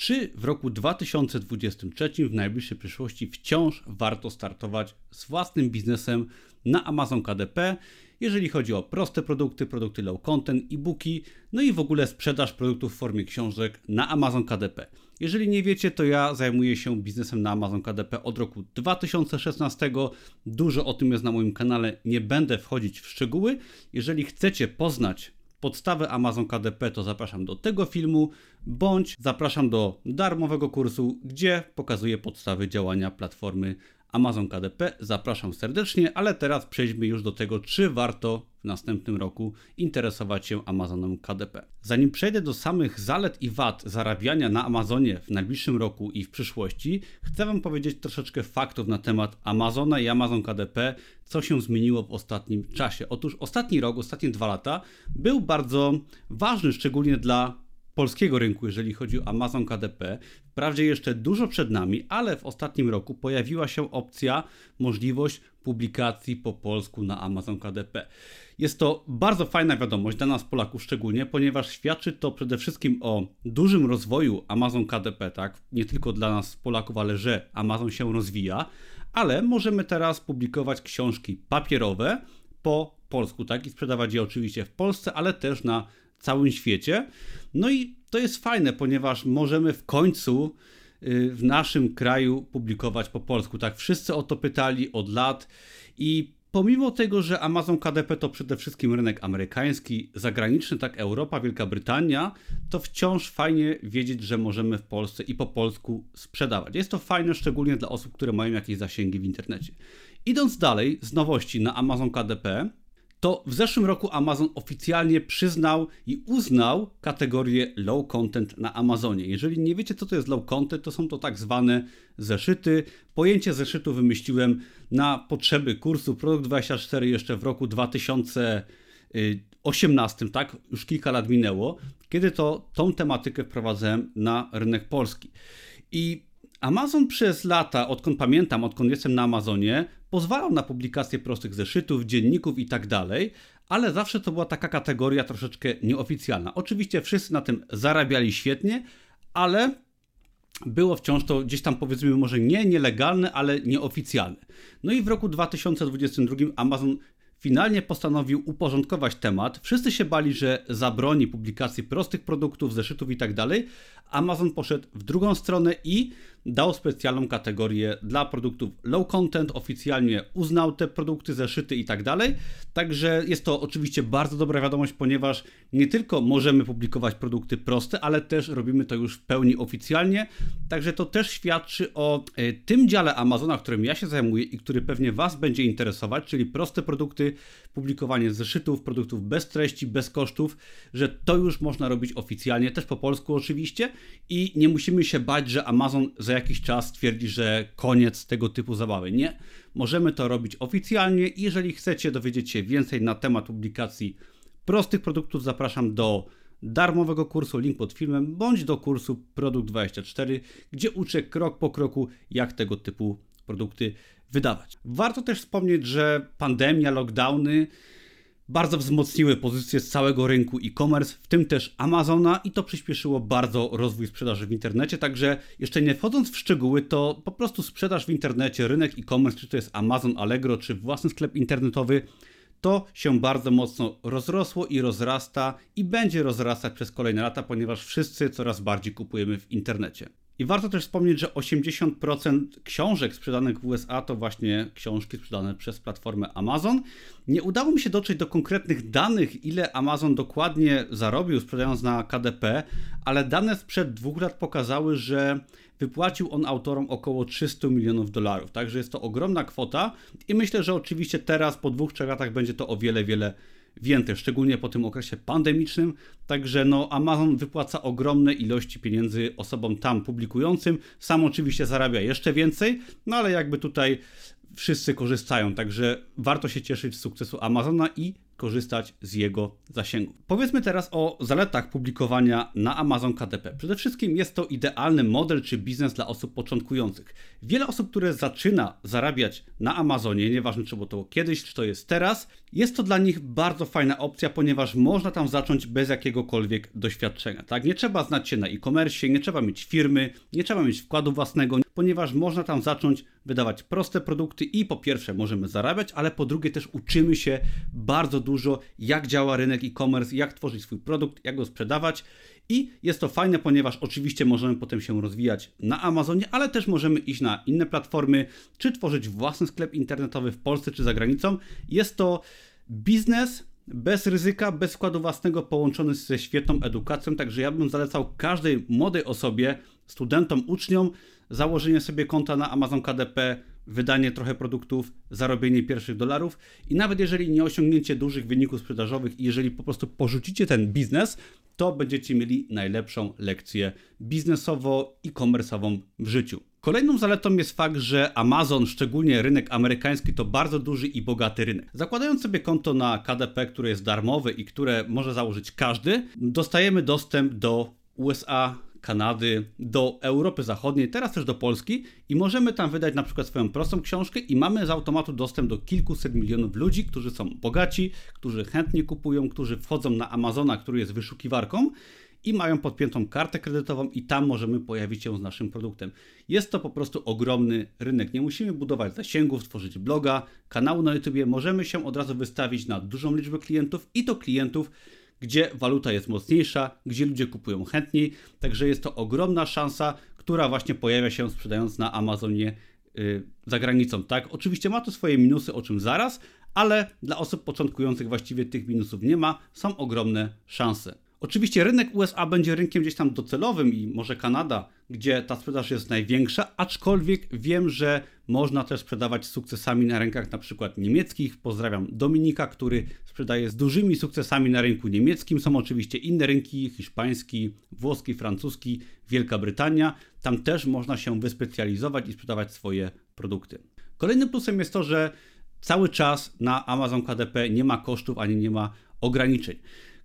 czy w roku 2023 w najbliższej przyszłości wciąż warto startować z własnym biznesem na Amazon KDP, jeżeli chodzi o proste produkty, produkty low content, e-booki, no i w ogóle sprzedaż produktów w formie książek na Amazon KDP. Jeżeli nie wiecie, to ja zajmuję się biznesem na Amazon KDP od roku 2016. Dużo o tym jest na moim kanale, nie będę wchodzić w szczegóły. Jeżeli chcecie poznać podstawę Amazon KDP, to zapraszam do tego filmu, bądź zapraszam do darmowego kursu, gdzie pokazuję podstawy działania platformy Amazon KDP. Zapraszam serdecznie, ale teraz przejdźmy już do tego, czy warto w następnym roku interesować się Amazonem KDP. Zanim przejdę do samych zalet i wad zarabiania na Amazonie w najbliższym roku i w przyszłości, chcę Wam powiedzieć troszeczkę faktów na temat Amazona i Amazon KDP, co się zmieniło w ostatnim czasie. Otóż ostatni rok, ostatnie dwa lata był bardzo ważny, szczególnie dla polskiego rynku, jeżeli chodzi o Amazon KDP. Wprawdzie jeszcze dużo przed nami, ale w ostatnim roku pojawiła się opcja, możliwość publikacji po polsku na Amazon KDP. Jest to bardzo fajna wiadomość dla nas Polaków szczególnie, ponieważ świadczy to przede wszystkim o dużym rozwoju Amazon KDP, tak? Nie tylko dla nas Polaków, ale że Amazon się rozwija, ale możemy teraz publikować książki papierowe po polsku, tak? I sprzedawać je oczywiście w Polsce, ale też na całym świecie. No i to jest fajne, ponieważ możemy w końcu y, w naszym kraju publikować po polsku. Tak, wszyscy o to pytali od lat i pomimo tego, że Amazon KDP to przede wszystkim rynek amerykański, zagraniczny, tak Europa, Wielka Brytania, to wciąż fajnie wiedzieć, że możemy w Polsce i po polsku sprzedawać. Jest to fajne szczególnie dla osób, które mają jakieś zasięgi w internecie. Idąc dalej z nowości na Amazon KDP, to w zeszłym roku Amazon oficjalnie przyznał i uznał kategorię low content na Amazonie. Jeżeli nie wiecie, co to jest low content, to są to tak zwane zeszyty. Pojęcie zeszytu wymyśliłem na potrzeby kursu Produkt 24 jeszcze w roku 2018, tak? Już kilka lat minęło, kiedy to tą tematykę wprowadzałem na rynek polski. I Amazon przez lata, odkąd pamiętam, odkąd jestem na Amazonie, pozwalał na publikację prostych zeszytów, dzienników i tak dalej, ale zawsze to była taka kategoria troszeczkę nieoficjalna. Oczywiście wszyscy na tym zarabiali świetnie, ale było wciąż to gdzieś tam powiedzmy może nie nielegalne, ale nieoficjalne. No i w roku 2022 Amazon finalnie postanowił uporządkować temat. Wszyscy się bali, że zabroni publikacji prostych produktów, zeszytów i tak dalej. Amazon poszedł w drugą stronę i dał specjalną kategorię dla produktów low content, oficjalnie uznał te produkty, zeszyty i tak dalej. Także jest to oczywiście bardzo dobra wiadomość, ponieważ nie tylko możemy publikować produkty proste, ale też robimy to już w pełni oficjalnie. Także to też świadczy o e, tym dziale Amazona, którym ja się zajmuję i który pewnie Was będzie interesować, czyli proste produkty, publikowanie zeszytów, produktów bez treści, bez kosztów, że to już można robić oficjalnie, też po polsku oczywiście i nie musimy się bać, że Amazon za jakiś czas stwierdzi, że koniec tego typu zabawy. Nie, możemy to robić oficjalnie jeżeli chcecie dowiedzieć się więcej na temat publikacji prostych produktów, zapraszam do darmowego kursu, link pod filmem, bądź do kursu Produkt 24, gdzie uczę krok po kroku, jak tego typu produkty wydawać. Warto też wspomnieć, że pandemia, lockdowny bardzo wzmocniły pozycję z całego rynku e-commerce, w tym też Amazona i to przyspieszyło bardzo rozwój sprzedaży w internecie, także jeszcze nie wchodząc w szczegóły, to po prostu sprzedaż w internecie, rynek e-commerce, czy to jest Amazon, Allegro, czy własny sklep internetowy, to się bardzo mocno rozrosło i rozrasta i będzie rozrastać przez kolejne lata, ponieważ wszyscy coraz bardziej kupujemy w internecie. I warto też wspomnieć, że 80% książek sprzedanych w USA to właśnie książki sprzedane przez platformę Amazon. Nie udało mi się dotrzeć do konkretnych danych, ile Amazon dokładnie zarobił sprzedając na KDP, ale dane sprzed dwóch lat pokazały, że wypłacił on autorom około 300 milionów dolarów. Także jest to ogromna kwota i myślę, że oczywiście teraz po dwóch, trzech latach będzie to o wiele, wiele więcej, szczególnie po tym okresie pandemicznym. Także no, Amazon wypłaca ogromne ilości pieniędzy osobom tam publikującym. Sam oczywiście zarabia jeszcze więcej, no ale jakby tutaj wszyscy korzystają, także warto się cieszyć z sukcesu Amazona i korzystać z jego zasięgu. Powiedzmy teraz o zaletach publikowania na Amazon KDP. Przede wszystkim jest to idealny model czy biznes dla osób początkujących. Wiele osób, które zaczyna zarabiać na Amazonie, nieważne czy było to kiedyś, czy to jest teraz, jest to dla nich bardzo fajna opcja, ponieważ można tam zacząć bez jakiegokolwiek doświadczenia. Tak? Nie trzeba znać się na e-commerce, nie trzeba mieć firmy, nie trzeba mieć wkładu własnego, ponieważ można tam zacząć wydawać proste produkty i po pierwsze możemy zarabiać, ale po drugie też uczymy się bardzo dużo, jak działa rynek e-commerce, jak tworzyć swój produkt, jak go sprzedawać. I jest to fajne, ponieważ oczywiście możemy potem się rozwijać na Amazonie, ale też możemy iść na inne platformy, czy tworzyć własny sklep internetowy w Polsce czy za granicą. Jest to biznes bez ryzyka, bez wkładu własnego, połączony ze świetną edukacją. Także ja bym zalecał każdej młodej osobie, studentom, uczniom, założenie sobie konta na Amazon KDP, wydanie trochę produktów, zarobienie pierwszych dolarów i nawet jeżeli nie osiągniecie dużych wyników sprzedażowych i jeżeli po prostu porzucicie ten biznes, to będziecie mieli najlepszą lekcję biznesowo i komersową w życiu. Kolejną zaletą jest fakt, że Amazon, szczególnie rynek amerykański, to bardzo duży i bogaty rynek. Zakładając sobie konto na KDP, które jest darmowe i które może założyć każdy, dostajemy dostęp do USA, Kanady, do Europy Zachodniej, teraz też do Polski i możemy tam wydać na przykład swoją prostą książkę i mamy z automatu dostęp do kilkuset milionów ludzi, którzy są bogaci, którzy chętnie kupują, którzy wchodzą na Amazona, który jest wyszukiwarką i mają podpiętą kartę kredytową i tam możemy pojawić się z naszym produktem. Jest to po prostu ogromny rynek. Nie musimy budować zasięgów, tworzyć bloga, kanału na YouTube. Możemy się od razu wystawić na dużą liczbę klientów i to klientów, gdzie waluta jest mocniejsza, gdzie ludzie kupują chętniej. Także jest to ogromna szansa, która właśnie pojawia się sprzedając na Amazonie yy, za granicą. Tak, oczywiście ma to swoje minusy, o czym zaraz, ale dla osób początkujących właściwie tych minusów nie ma. Są ogromne szanse. Oczywiście rynek USA będzie rynkiem gdzieś tam docelowym i może Kanada, gdzie ta sprzedaż jest największa, aczkolwiek wiem, że można też sprzedawać z sukcesami na rynkach na przykład niemieckich. Pozdrawiam Dominika, który sprzedaje z dużymi sukcesami na rynku niemieckim. Są oczywiście inne rynki, hiszpański, włoski, francuski, Wielka Brytania. Tam też można się wyspecjalizować i sprzedawać swoje produkty. Kolejnym plusem jest to, że cały czas na Amazon KDP nie ma kosztów ani nie ma ograniczeń.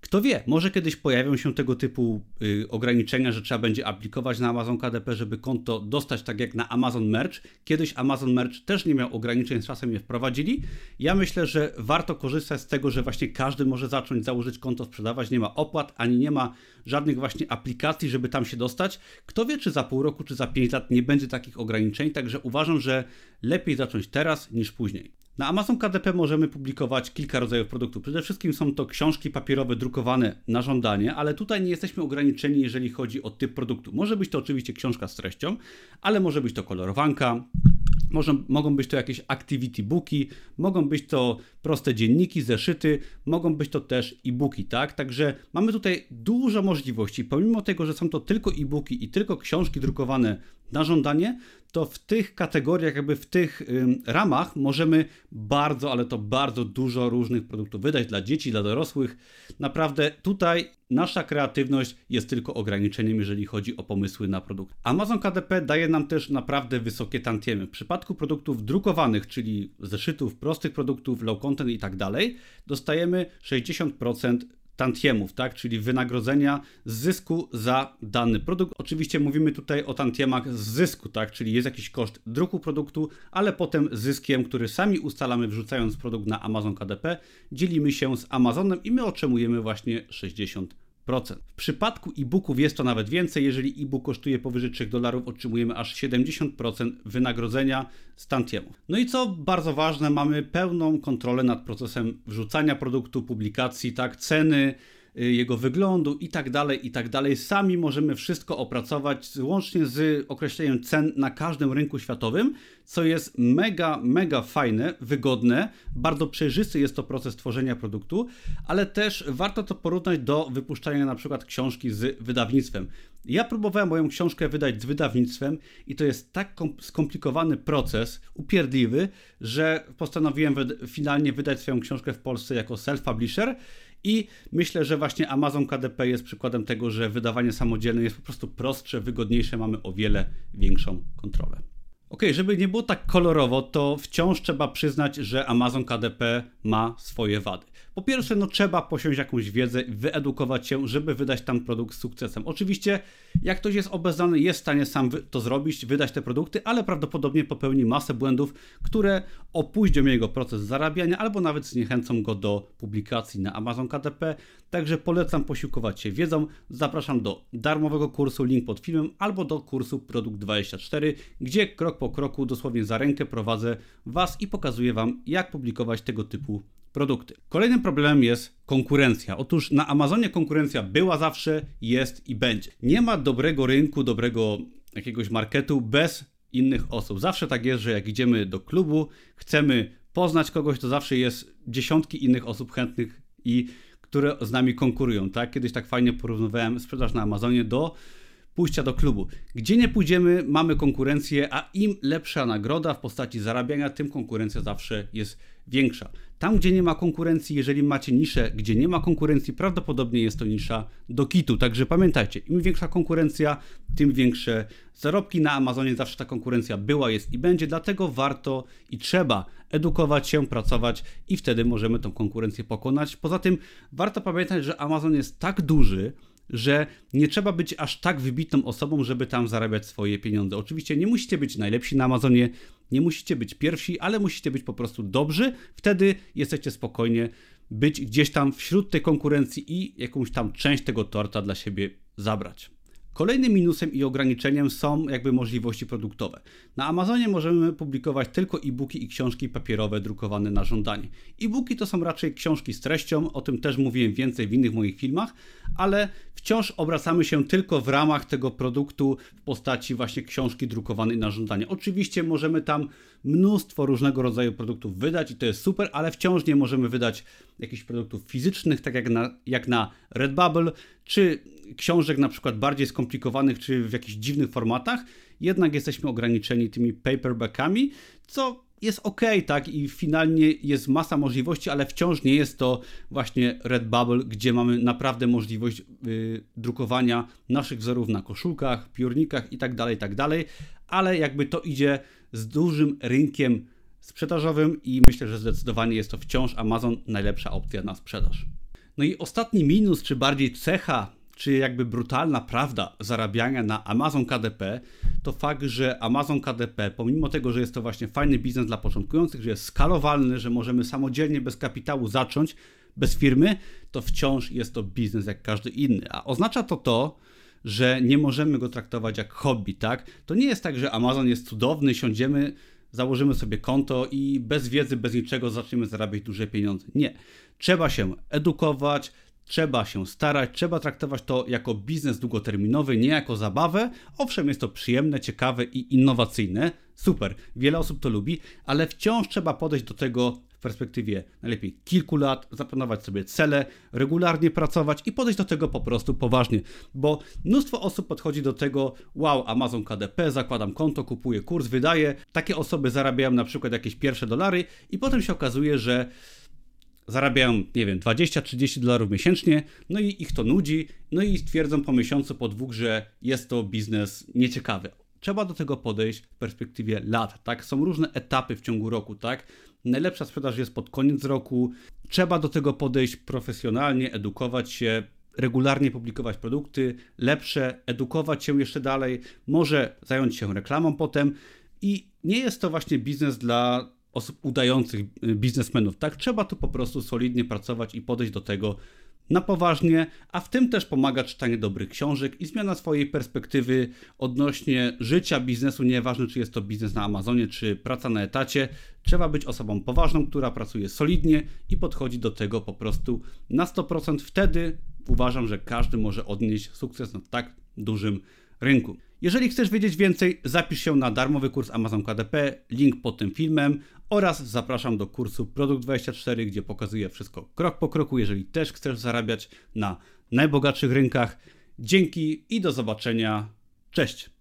Kto wie, może kiedyś pojawią się tego typu y, ograniczenia, że trzeba będzie aplikować na Amazon KDP, żeby konto dostać tak jak na Amazon Merch. Kiedyś Amazon Merch też nie miał ograniczeń, z czasem je wprowadzili. Ja myślę, że warto korzystać z tego, że właśnie każdy może zacząć założyć konto, sprzedawać. Nie ma opłat, ani nie ma żadnych właśnie aplikacji, żeby tam się dostać. Kto wie, czy za pół roku, czy za pięć lat nie będzie takich ograniczeń, także uważam, że lepiej zacząć teraz niż później. Na Amazon KDP możemy publikować kilka rodzajów produktów. Przede wszystkim są to książki papierowe drukowane na żądanie, ale tutaj nie jesteśmy ograniczeni, jeżeli chodzi o typ produktu. Może być to oczywiście książka z treścią, ale może być to kolorowanka, może, mogą być to jakieś activity booki, mogą być to proste dzienniki, zeszyty, mogą być to też e-booki, tak? Także mamy tutaj dużo możliwości. Pomimo tego, że są to tylko e-booki i tylko książki drukowane na żądanie, to w tych kategoriach, jakby w tych ramach możemy bardzo, ale to bardzo dużo różnych produktów wydać dla dzieci, dla dorosłych. Naprawdę tutaj nasza kreatywność jest tylko ograniczeniem, jeżeli chodzi o pomysły na produkt. Amazon KDP daje nam też naprawdę wysokie tantiemy. W przypadku produktów drukowanych, czyli zeszytów, prostych produktów, low content i tak dalej, dostajemy 60% tantiemów, tak? czyli wynagrodzenia z zysku za dany produkt. Oczywiście mówimy tutaj o tantiemach z zysku, tak? czyli jest jakiś koszt druku produktu, ale potem zyskiem, który sami ustalamy wrzucając produkt na Amazon KDP, dzielimy się z Amazonem i my otrzymujemy właśnie 60%. W przypadku e-booków jest to nawet więcej. Jeżeli e-book kosztuje powyżej 3 dolarów, otrzymujemy aż 70% wynagrodzenia z tantiemu. No i co bardzo ważne, mamy pełną kontrolę nad procesem wrzucania produktu, publikacji, tak, ceny, jego wyglądu i tak dalej, i tak dalej. Sami możemy wszystko opracować, łącznie z określeniem cen na każdym rynku światowym, co jest mega, mega fajne, wygodne, bardzo przejrzysty jest to proces tworzenia produktu, ale też warto to porównać do wypuszczania na przykład książki z wydawnictwem. Ja próbowałem moją książkę wydać z wydawnictwem i to jest tak skomplikowany proces, upierdliwy, że postanowiłem finalnie wydać swoją książkę w Polsce jako self-publisher i myślę, że właśnie Amazon KDP jest przykładem tego, że wydawanie samodzielne jest po prostu prostsze, wygodniejsze, mamy o wiele większą kontrolę. Ok, żeby nie było tak kolorowo, to wciąż trzeba przyznać, że Amazon KDP ma swoje wady. Po pierwsze, no trzeba posiąść jakąś wiedzę, wyedukować się, żeby wydać tam produkt z sukcesem. Oczywiście, jak ktoś jest obeznany, jest w stanie sam to zrobić, wydać te produkty, ale prawdopodobnie popełni masę błędów, które opóźnią jego proces zarabiania albo nawet zniechęcą go do publikacji na Amazon KDP. Także polecam posiłkować się wiedzą. Zapraszam do darmowego kursu, link pod filmem, albo do kursu Produkt 24, gdzie krok po kroku, dosłownie za rękę prowadzę Was i pokazuję Wam, jak publikować tego typu produkty. Kolejnym problemem jest konkurencja. Otóż na Amazonie konkurencja była zawsze, jest i będzie. Nie ma dobrego rynku, dobrego jakiegoś marketu bez innych osób. Zawsze tak jest, że jak idziemy do klubu, chcemy poznać kogoś, to zawsze jest dziesiątki innych osób chętnych i które z nami konkurują. Tak? Kiedyś tak fajnie porównywałem sprzedaż na Amazonie do pójścia do klubu. Gdzie nie pójdziemy, mamy konkurencję, a im lepsza nagroda w postaci zarabiania, tym konkurencja zawsze jest większa. Tam, gdzie nie ma konkurencji, jeżeli macie niszę, gdzie nie ma konkurencji, prawdopodobnie jest to nisza do kitu. Także pamiętajcie, im większa konkurencja, tym większe zarobki. Na Amazonie zawsze ta konkurencja była, jest i będzie, dlatego warto i trzeba edukować się, pracować i wtedy możemy tą konkurencję pokonać. Poza tym warto pamiętać, że Amazon jest tak duży, że nie trzeba być aż tak wybitną osobą, żeby tam zarabiać swoje pieniądze. Oczywiście nie musicie być najlepsi na Amazonie, nie musicie być pierwsi, ale musicie być po prostu dobrzy. Wtedy jesteście spokojnie być gdzieś tam wśród tej konkurencji i jakąś tam część tego torta dla siebie zabrać. Kolejnym minusem i ograniczeniem są jakby możliwości produktowe. Na Amazonie możemy publikować tylko e-booki i książki papierowe drukowane na żądanie. E-booki to są raczej książki z treścią, o tym też mówiłem więcej w innych moich filmach, ale wciąż obracamy się tylko w ramach tego produktu w postaci właśnie książki drukowanej na żądanie. Oczywiście możemy tam mnóstwo różnego rodzaju produktów wydać i to jest super, ale wciąż nie możemy wydać jakichś produktów fizycznych, tak jak na, jak na Redbubble, czy książek na przykład bardziej skomplikowanych, czy w jakichś dziwnych formatach. Jednak jesteśmy ograniczeni tymi paperbackami, co jest ok, tak, i finalnie jest masa możliwości, ale wciąż nie jest to właśnie Redbubble, gdzie mamy naprawdę możliwość yy, drukowania naszych wzorów na koszulkach, piórnikach itd., tak itd., tak ale jakby to idzie z dużym rynkiem sprzedażowym i myślę, że zdecydowanie jest to wciąż Amazon najlepsza opcja na sprzedaż. No i ostatni minus, czy bardziej cecha czy jakby brutalna prawda zarabiania na Amazon KDP, to fakt, że Amazon KDP, pomimo tego, że jest to właśnie fajny biznes dla początkujących, że jest skalowalny, że możemy samodzielnie bez kapitału zacząć, bez firmy, to wciąż jest to biznes jak każdy inny. A oznacza to to, że nie możemy go traktować jak hobby, tak? To nie jest tak, że Amazon jest cudowny, siądziemy, założymy sobie konto i bez wiedzy, bez niczego zaczniemy zarabiać duże pieniądze. Nie. Trzeba się edukować, Trzeba się starać, trzeba traktować to jako biznes długoterminowy, nie jako zabawę. Owszem, jest to przyjemne, ciekawe i innowacyjne. Super, wiele osób to lubi, ale wciąż trzeba podejść do tego w perspektywie najlepiej kilku lat, zaplanować sobie cele, regularnie pracować i podejść do tego po prostu poważnie, bo mnóstwo osób podchodzi do tego, wow, Amazon KDP, zakładam konto, kupuję kurs, wydaję. Takie osoby zarabiają na przykład jakieś pierwsze dolary i potem się okazuje, że zarabiają, nie wiem, 20-30 dolarów miesięcznie, no i ich to nudzi, no i stwierdzą po miesiącu, po dwóch, że jest to biznes nieciekawy. Trzeba do tego podejść w perspektywie lat, tak? Są różne etapy w ciągu roku, tak? Najlepsza sprzedaż jest pod koniec roku. Trzeba do tego podejść profesjonalnie, edukować się, regularnie publikować produkty lepsze, edukować się jeszcze dalej, może zająć się reklamą potem. I nie jest to właśnie biznes dla osób udających y, biznesmenów. Tak, trzeba tu po prostu solidnie pracować i podejść do tego na poważnie, a w tym też pomaga czytanie dobrych książek i zmiana swojej perspektywy odnośnie życia, biznesu, nieważne czy jest to biznes na Amazonie, czy praca na etacie. Trzeba być osobą poważną, która pracuje solidnie i podchodzi do tego po prostu na 100%. Wtedy uważam, że każdy może odnieść sukces na tak dużym rynku. Jeżeli chcesz wiedzieć więcej, zapisz się na darmowy kurs Amazon KDP, link pod tym filmem oraz zapraszam do kursu Produkt 24, gdzie pokazuję wszystko krok po kroku, jeżeli też chcesz zarabiać na najbogatszych rynkach. Dzięki i do zobaczenia. Cześć!